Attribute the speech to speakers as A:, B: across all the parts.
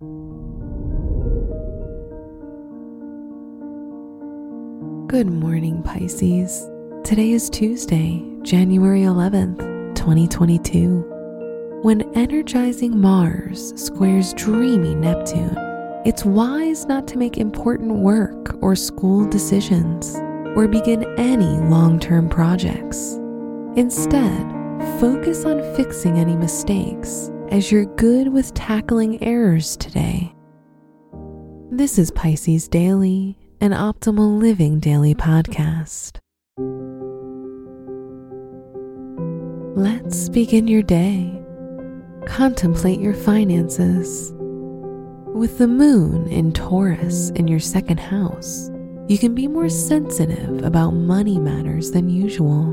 A: Good morning, Pisces. Today is Tuesday, January 11th, 2022. When energizing Mars squares dreamy Neptune, it's wise not to make important work or school decisions or begin any long term projects. Instead, focus on fixing any mistakes as you're good with tackling errors today. This is Pisces Daily an optimal living daily podcast. Let's begin your day. Contemplate your finances. With the moon in Taurus in your second house, you can be more sensitive about money matters than usual.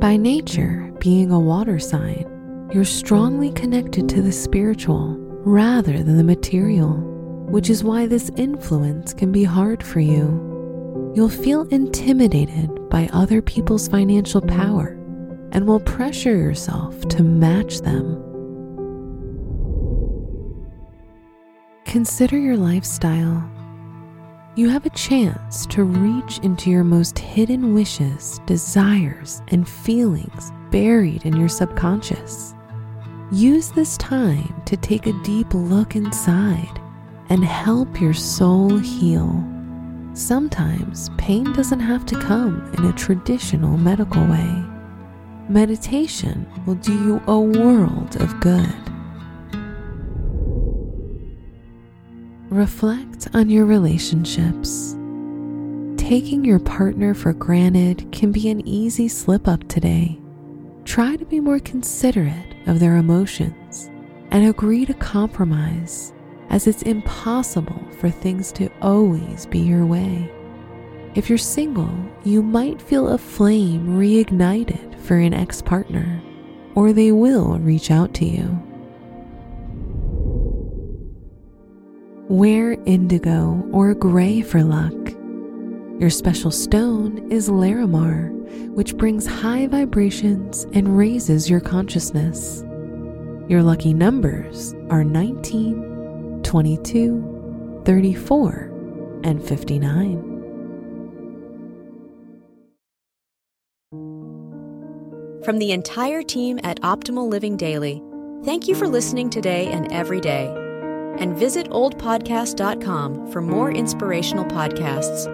A: By nature, being a water sign, you're strongly connected to the spiritual rather than the material which is why this influence can be hard for you. You'll feel intimidated by other people's financial power and will pressure yourself to match them. Consider your lifestyle. You have a chance to reach into your most hidden wishes, desires, and feelings buried in your subconscious. Use this time to take a deep look inside and help your soul heal. Sometimes pain doesn't have to come in a traditional medical way. Meditation will do you a world of good. Reflect on your relationships. Taking your partner for granted can be an easy slip up today. Try to be more considerate of their emotions and agree to compromise as it's impossible for things to always be your way. If you're single, you might feel a flame reignited for an ex partner, or they will reach out to you. Wear indigo or gray for luck. Your special stone is Larimar, which brings high vibrations and raises your consciousness. Your lucky numbers are 19, 22, 34, and 59.
B: From the entire team at Optimal Living Daily, thank you for listening today and every day. And visit oldpodcast.com for more inspirational podcasts.